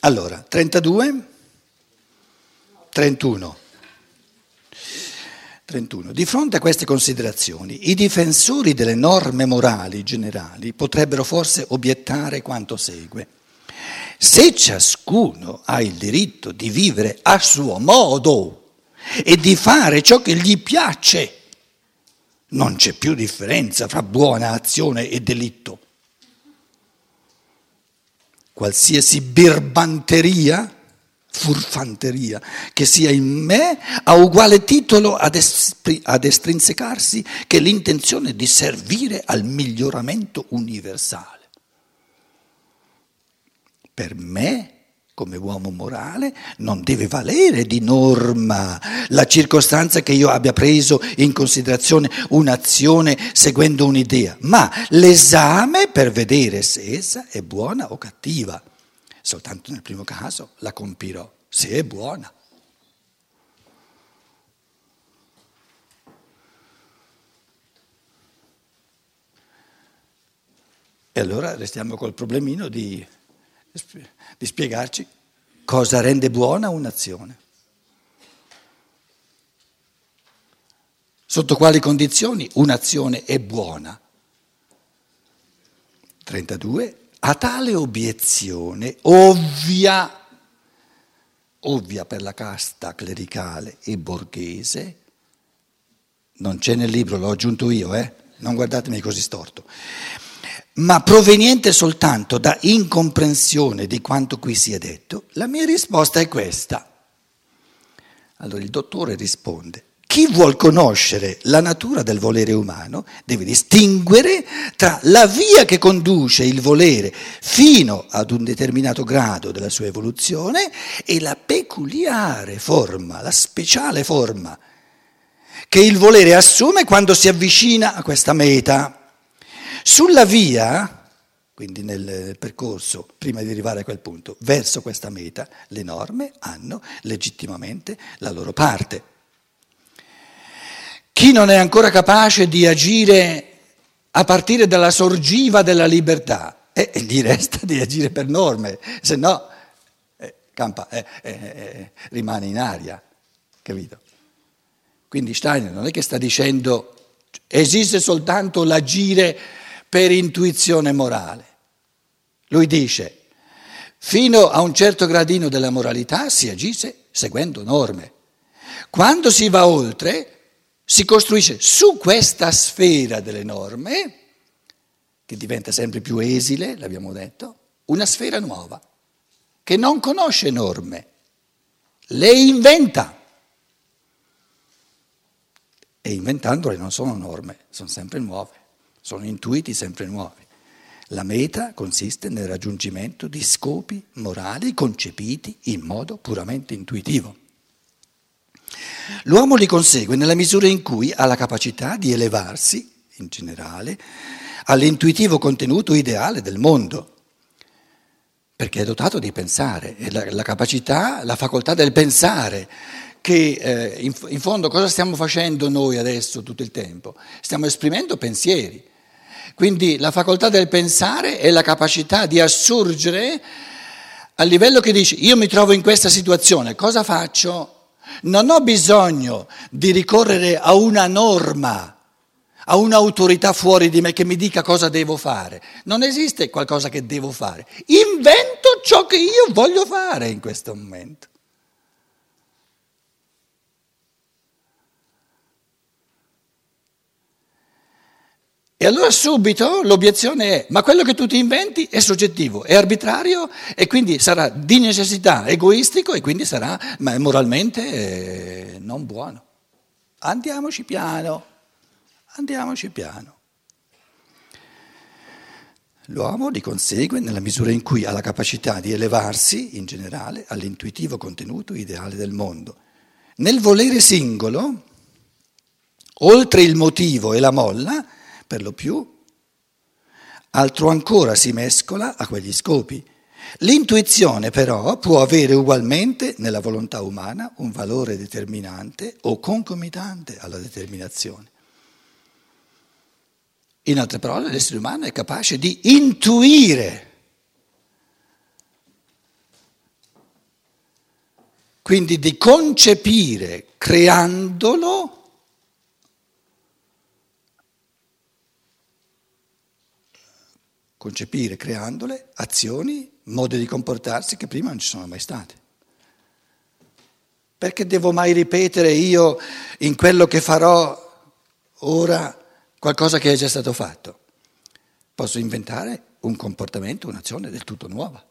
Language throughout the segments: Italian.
Allora, 32, 31. 31. Di fronte a queste considerazioni, i difensori delle norme morali generali potrebbero forse obiettare quanto segue. Se ciascuno ha il diritto di vivere a suo modo e di fare ciò che gli piace, non c'è più differenza fra buona azione e delitto. Qualsiasi birbanteria, furfanteria che sia in me ha uguale titolo ad, espri- ad estrinsecarsi che l'intenzione di servire al miglioramento universale. Per me come uomo morale non deve valere di norma la circostanza che io abbia preso in considerazione un'azione seguendo un'idea, ma l'esame per vedere se essa è buona o cattiva. Soltanto nel primo caso la compirò, se è buona. E allora restiamo col problemino di di spiegarci cosa rende buona un'azione. Sotto quali condizioni un'azione è buona? 32. A tale obiezione ovvia, ovvia per la casta clericale e borghese, non c'è nel libro, l'ho aggiunto io, eh? non guardatemi così storto ma proveniente soltanto da incomprensione di quanto qui si è detto, la mia risposta è questa. Allora il dottore risponde, chi vuol conoscere la natura del volere umano deve distinguere tra la via che conduce il volere fino ad un determinato grado della sua evoluzione e la peculiare forma, la speciale forma che il volere assume quando si avvicina a questa meta. Sulla via, quindi nel percorso, prima di arrivare a quel punto, verso questa meta, le norme hanno legittimamente la loro parte. Chi non è ancora capace di agire a partire dalla sorgiva della libertà, eh, gli resta di agire per norme, se no eh, campa, eh, eh, eh, rimane in aria, capito? Quindi Steiner non è che sta dicendo esiste soltanto l'agire per intuizione morale. Lui dice, fino a un certo gradino della moralità si agisce seguendo norme. Quando si va oltre, si costruisce su questa sfera delle norme, che diventa sempre più esile, l'abbiamo detto, una sfera nuova, che non conosce norme, le inventa. E inventandole non sono norme, sono sempre nuove sono intuiti sempre nuovi. La meta consiste nel raggiungimento di scopi morali concepiti in modo puramente intuitivo. L'uomo li consegue nella misura in cui ha la capacità di elevarsi, in generale, all'intuitivo contenuto ideale del mondo, perché è dotato di pensare, è la, la capacità, la facoltà del pensare, che eh, in, in fondo cosa stiamo facendo noi adesso tutto il tempo? Stiamo esprimendo pensieri. Quindi la facoltà del pensare è la capacità di assurgere al livello che dici io mi trovo in questa situazione, cosa faccio? Non ho bisogno di ricorrere a una norma, a un'autorità fuori di me che mi dica cosa devo fare. Non esiste qualcosa che devo fare. Invento ciò che io voglio fare in questo momento. E allora subito l'obiezione è, ma quello che tu ti inventi è soggettivo, è arbitrario e quindi sarà di necessità egoistico e quindi sarà moralmente eh, non buono. Andiamoci piano, andiamoci piano. L'uomo li consegue nella misura in cui ha la capacità di elevarsi, in generale, all'intuitivo contenuto ideale del mondo. Nel volere singolo, oltre il motivo e la molla, per lo più, altro ancora si mescola a quegli scopi. L'intuizione però può avere ugualmente nella volontà umana un valore determinante o concomitante alla determinazione. In altre parole, l'essere umano è capace di intuire quindi di concepire creandolo concepire creandole azioni, modi di comportarsi che prima non ci sono mai state. Perché devo mai ripetere io in quello che farò ora qualcosa che è già stato fatto? Posso inventare un comportamento, un'azione del tutto nuova.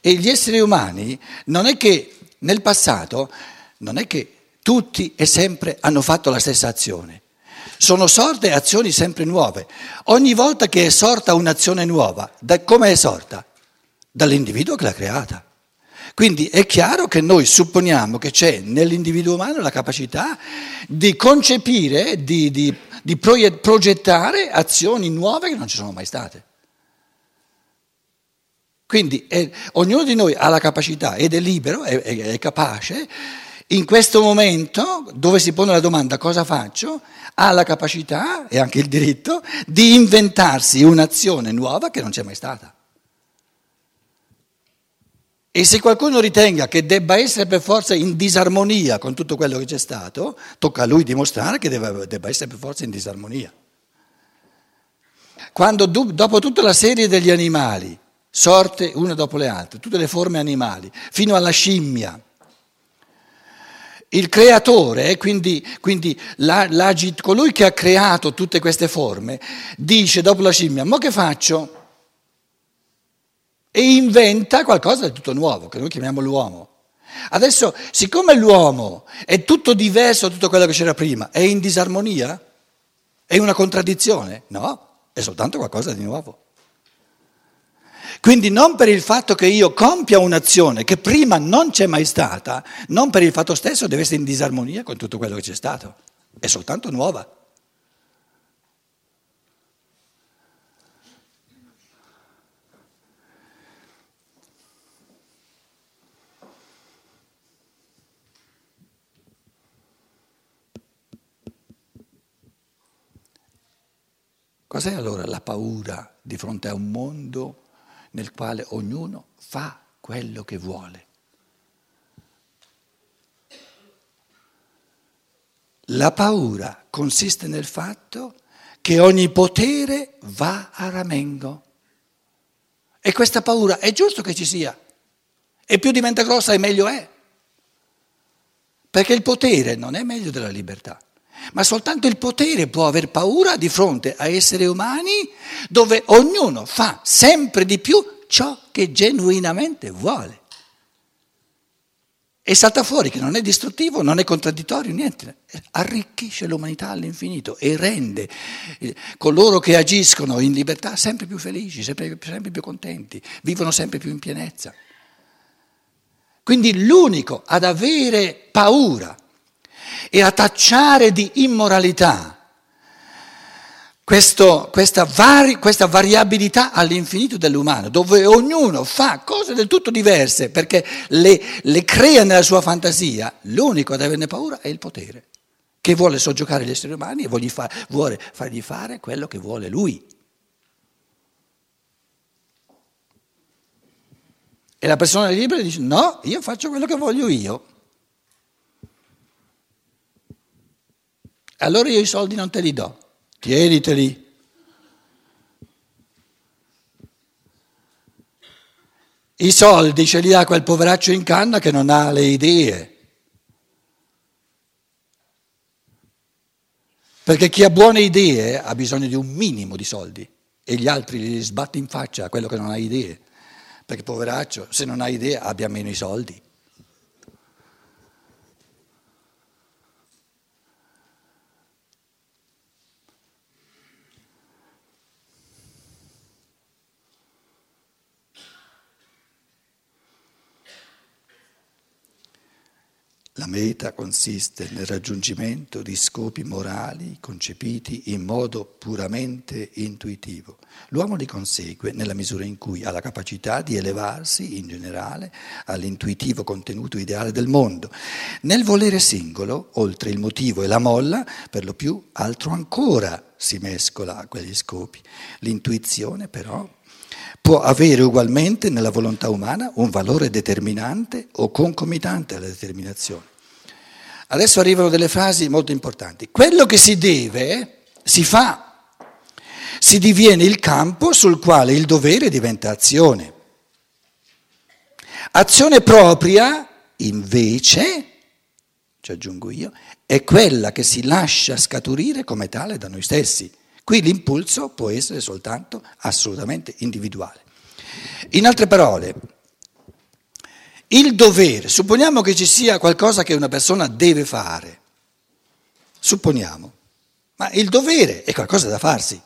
E gli esseri umani non è che nel passato, non è che tutti e sempre hanno fatto la stessa azione. Sono sorte azioni sempre nuove. Ogni volta che è sorta un'azione nuova, da come è sorta? Dall'individuo che l'ha creata. Quindi è chiaro che noi supponiamo che c'è nell'individuo umano la capacità di concepire, di, di, di progettare azioni nuove che non ci sono mai state. Quindi è, ognuno di noi ha la capacità ed è libero, è, è, è capace, in questo momento dove si pone la domanda cosa faccio, ha la capacità e anche il diritto di inventarsi un'azione nuova che non c'è mai stata. E se qualcuno ritenga che debba essere per forza in disarmonia con tutto quello che c'è stato, tocca a lui dimostrare che debba, essere per forza in disarmonia. Quando dopo tutta la serie degli animali, sorte una dopo le altre, tutte le forme animali, fino alla scimmia, il creatore, quindi, quindi la, la, colui che ha creato tutte queste forme, dice dopo la scimmia, ma che faccio? e inventa qualcosa di tutto nuovo, che noi chiamiamo l'uomo. Adesso, siccome l'uomo è tutto diverso da tutto quello che c'era prima, è in disarmonia? È una contraddizione? No, è soltanto qualcosa di nuovo. Quindi non per il fatto che io compia un'azione che prima non c'è mai stata, non per il fatto stesso deve essere in disarmonia con tutto quello che c'è stato, è soltanto nuova. Cos'è allora la paura di fronte a un mondo nel quale ognuno fa quello che vuole? La paura consiste nel fatto che ogni potere va a ramengo. E questa paura è giusto che ci sia. E più diventa grossa e meglio è. Perché il potere non è meglio della libertà ma soltanto il potere può aver paura di fronte a esseri umani dove ognuno fa sempre di più ciò che genuinamente vuole. E salta fuori che non è distruttivo, non è contraddittorio, niente, arricchisce l'umanità all'infinito e rende coloro che agiscono in libertà sempre più felici, sempre, sempre più contenti, vivono sempre più in pienezza. Quindi l'unico ad avere paura e a tacciare di immoralità questo, questa, vari, questa, variabilità all'infinito dell'umano, dove ognuno fa cose del tutto diverse perché le, le crea nella sua fantasia, l'unico ad averne paura è il potere, che vuole soggiocare gli esseri umani e fa, vuole fargli fare quello che vuole lui. E la persona libera dice no, io faccio quello che voglio io. Allora io i soldi non te li do, tieniteli. I soldi ce li ha quel poveraccio in canna che non ha le idee. Perché chi ha buone idee ha bisogno di un minimo di soldi e gli altri li sbatte in faccia a quello che non ha idee. Perché poveraccio, se non ha idee abbia meno i soldi. La meta consiste nel raggiungimento di scopi morali concepiti in modo puramente intuitivo. L'uomo li consegue nella misura in cui ha la capacità di elevarsi in generale all'intuitivo contenuto ideale del mondo. Nel volere singolo, oltre il motivo e la molla, per lo più altro ancora si mescola a quegli scopi. L'intuizione però può avere ugualmente nella volontà umana un valore determinante o concomitante alla determinazione. Adesso arrivano delle frasi molto importanti. Quello che si deve si fa, si diviene il campo sul quale il dovere diventa azione. Azione propria, invece, ci aggiungo io, è quella che si lascia scaturire come tale da noi stessi. Qui l'impulso può essere soltanto assolutamente individuale. In altre parole, il dovere, supponiamo che ci sia qualcosa che una persona deve fare, supponiamo, ma il dovere è qualcosa da farsi.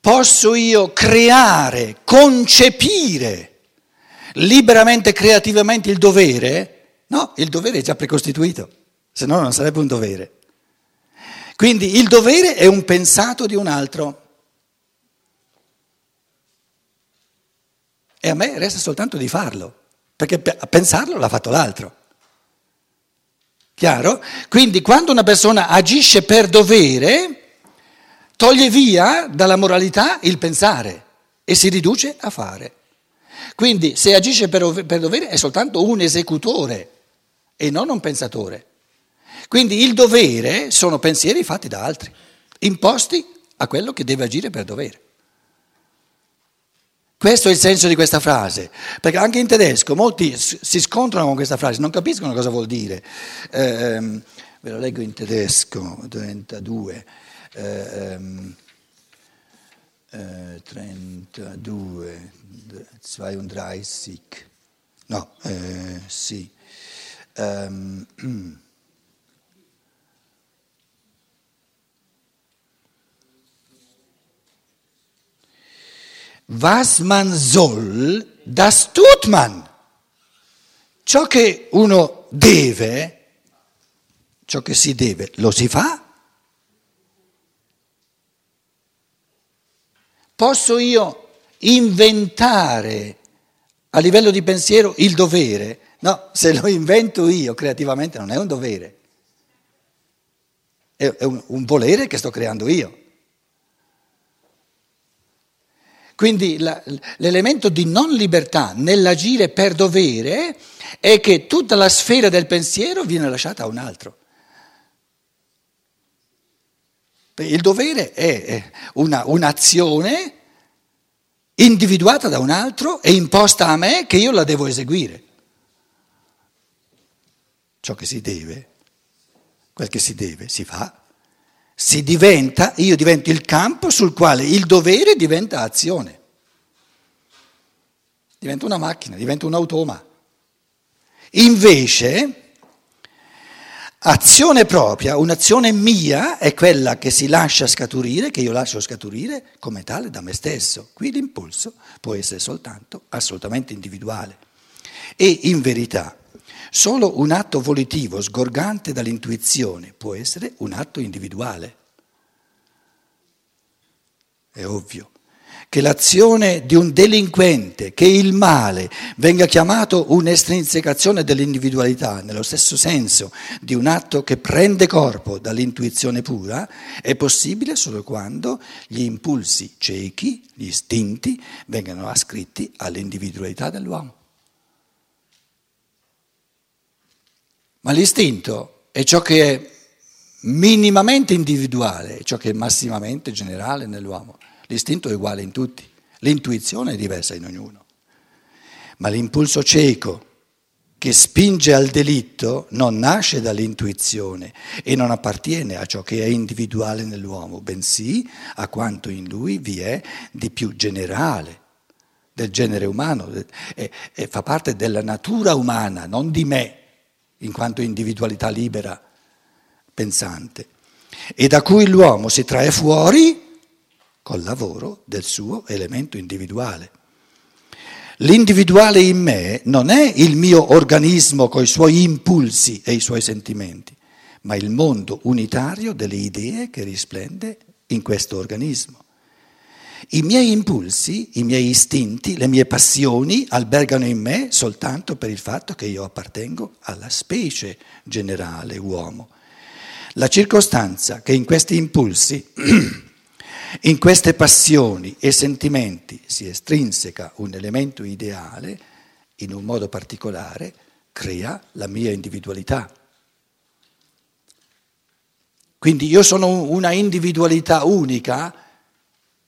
Posso io creare, concepire liberamente, creativamente il dovere? No, il dovere è già precostituito, se no non sarebbe un dovere. Quindi il dovere è un pensato di un altro. E a me resta soltanto di farlo, perché a pensarlo l'ha fatto l'altro. Chiaro? Quindi quando una persona agisce per dovere, toglie via dalla moralità il pensare e si riduce a fare. Quindi se agisce per, dovere è soltanto un esecutore e non un pensatore. Quindi il dovere sono pensieri fatti da altri, imposti a quello che deve agire per dovere. Questo è il senso di questa frase, perché anche in tedesco molti si scontrano con questa frase, non capiscono cosa vuol dire. Eh, ve lo leggo in tedesco, 32. Eh, 32, 32, no, eh, sì. Um, Was man soll, das tut man. Ciò che uno deve, ciò che si deve, lo si fa. Posso io inventare a livello di pensiero il dovere? No, se lo invento io creativamente non è un dovere, è un, un volere che sto creando io. Quindi la, l'elemento di non libertà nell'agire per dovere è che tutta la sfera del pensiero viene lasciata a un altro. Il dovere è una, un'azione individuata da un altro e imposta a me che io la devo eseguire. Ciò che si deve, quel che si deve, si fa si diventa, io divento il campo sul quale il dovere diventa azione. Diventa una macchina, diventa un automa. Invece, azione propria, un'azione mia è quella che si lascia scaturire, che io lascio scaturire come tale da me stesso. Qui l'impulso può essere soltanto assolutamente individuale. E in verità Solo un atto volitivo sgorgante dall'intuizione può essere un atto individuale. È ovvio che l'azione di un delinquente, che il male venga chiamato un'estrinsecazione dell'individualità, nello stesso senso di un atto che prende corpo dall'intuizione pura, è possibile solo quando gli impulsi ciechi, gli istinti, vengano ascritti all'individualità dell'uomo. Ma l'istinto è ciò che è minimamente individuale, ciò che è massimamente generale nell'uomo. L'istinto è uguale in tutti, l'intuizione è diversa in ognuno. Ma l'impulso cieco che spinge al delitto non nasce dall'intuizione e non appartiene a ciò che è individuale nell'uomo, bensì a quanto in lui vi è di più generale, del genere umano, e, e fa parte della natura umana, non di me in quanto individualità libera, pensante, e da cui l'uomo si trae fuori col lavoro del suo elemento individuale. L'individuale in me non è il mio organismo con i suoi impulsi e i suoi sentimenti, ma il mondo unitario delle idee che risplende in questo organismo. I miei impulsi, i miei istinti, le mie passioni albergano in me soltanto per il fatto che io appartengo alla specie generale uomo. La circostanza che in questi impulsi, in queste passioni e sentimenti si estrinseca un elemento ideale, in un modo particolare, crea la mia individualità. Quindi io sono una individualità unica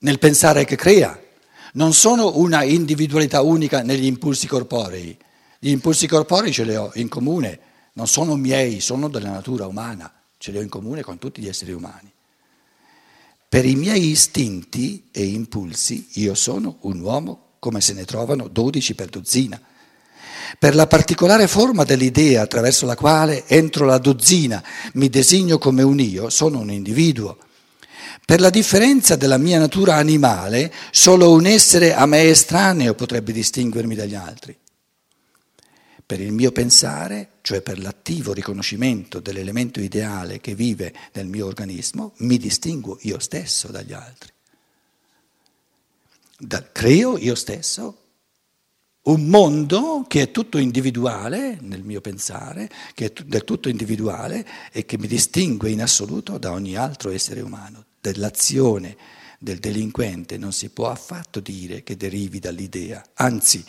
nel pensare che crea, non sono una individualità unica negli impulsi corporei. Gli impulsi corporei ce li ho in comune, non sono miei, sono della natura umana, ce li ho in comune con tutti gli esseri umani. Per i miei istinti e impulsi io sono un uomo come se ne trovano 12 per dozzina per la particolare forma dell'idea attraverso la quale entro la dozzina mi designo come un io, sono un individuo. Per la differenza della mia natura animale, solo un essere a me estraneo potrebbe distinguermi dagli altri. Per il mio pensare, cioè per l'attivo riconoscimento dell'elemento ideale che vive nel mio organismo, mi distinguo io stesso dagli altri. Da, creo io stesso un mondo che è tutto individuale nel mio pensare, che è del tutto individuale e che mi distingue in assoluto da ogni altro essere umano. Dell'azione del delinquente non si può affatto dire che derivi dall'idea, anzi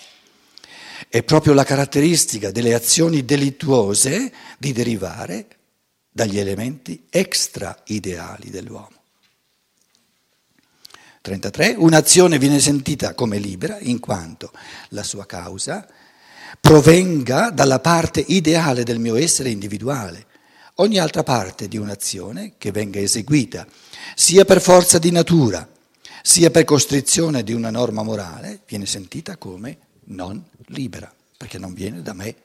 è proprio la caratteristica delle azioni delittuose di derivare dagli elementi extra ideali dell'uomo. 33. Un'azione viene sentita come libera in quanto la sua causa provenga dalla parte ideale del mio essere individuale. Ogni altra parte di un'azione che venga eseguita, sia per forza di natura, sia per costrizione di una norma morale, viene sentita come non libera, perché non viene da me.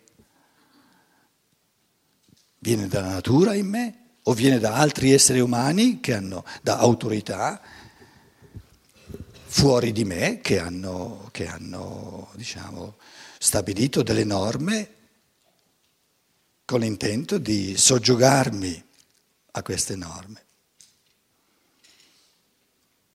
Viene dalla natura in me o viene da altri esseri umani che hanno, da autorità, fuori di me che hanno, che hanno diciamo, stabilito delle norme con l'intento di soggiogarmi a queste norme.